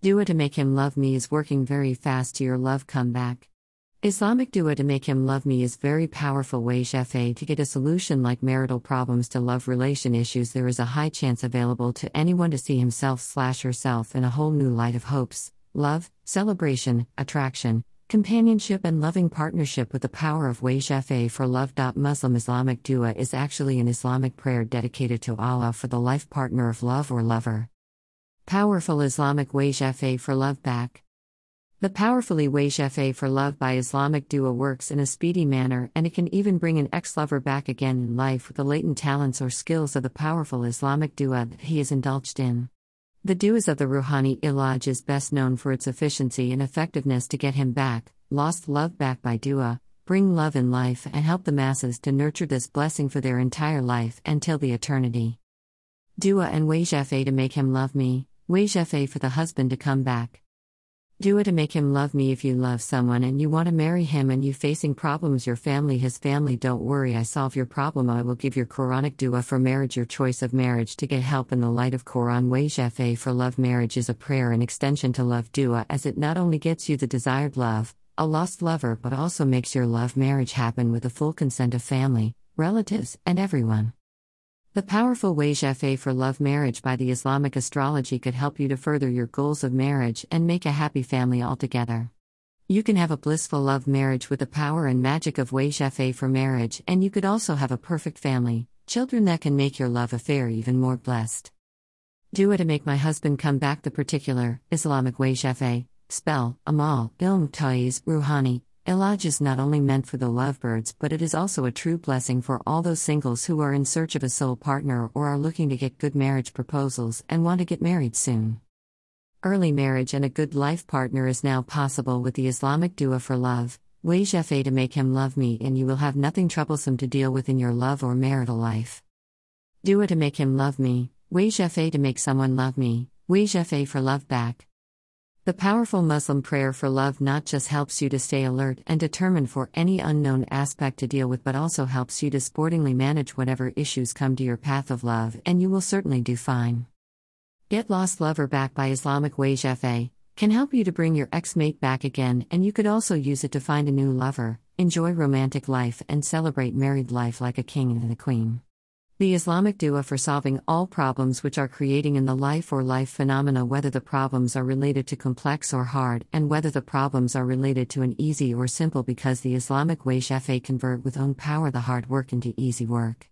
Dua to make him love me is working very fast to your love comeback. Islamic dua to make him love me is very powerful way shafe to get a solution like marital problems to love relation issues there is a high chance available to anyone to see himself slash herself in a whole new light of hopes, love, celebration, attraction, companionship and loving partnership with the power of way shafe for love. Muslim Islamic dua is actually an Islamic prayer dedicated to Allah for the life partner of love or lover. Powerful Islamic way shafe for love back. The powerfully way shafe for love by Islamic dua works in a speedy manner and it can even bring an ex lover back again in life with the latent talents or skills of the powerful Islamic dua that he is indulged in. The duas of the Ruhani Ilaj is best known for its efficiency and effectiveness to get him back, lost love back by dua, bring love in life and help the masses to nurture this blessing for their entire life until the eternity. Dua and Wajafe to make him love me, Wajafe for the husband to come back. Do it to make him love me if you love someone and you want to marry him and you facing problems your family his family don't worry I solve your problem I will give your Quranic dua for marriage your choice of marriage to get help in the light of Quran Wajafe for love marriage is a prayer and extension to love dua as it not only gets you the desired love a lost lover but also makes your love marriage happen with the full consent of family relatives and everyone the powerful Wajafe for love marriage by the Islamic astrology could help you to further your goals of marriage and make a happy family altogether. You can have a blissful love marriage with the power and magic of Wajafe for marriage, and you could also have a perfect family, children that can make your love affair even more blessed. Dua to make my husband come back the particular, Islamic Wajafe, spell, Amal, Ilm Taiz, Ruhani, Ilaj is not only meant for the lovebirds, but it is also a true blessing for all those singles who are in search of a soul partner or are looking to get good marriage proposals and want to get married soon. Early marriage and a good life partner is now possible with the Islamic dua for love. Wajafe to make him love me, and you will have nothing troublesome to deal with in your love or marital life. Dua to make him love me. Wajafe to make someone love me. Wajafe for love back. The powerful Muslim prayer for love not just helps you to stay alert and determined for any unknown aspect to deal with, but also helps you to sportingly manage whatever issues come to your path of love, and you will certainly do fine. Get Lost Lover Back by Islamic Way Jafe can help you to bring your ex mate back again, and you could also use it to find a new lover, enjoy romantic life, and celebrate married life like a king and a queen. The Islamic dua for solving all problems which are creating in the life or life phenomena, whether the problems are related to complex or hard, and whether the problems are related to an easy or simple, because the Islamic way Shafe convert with own power the hard work into easy work.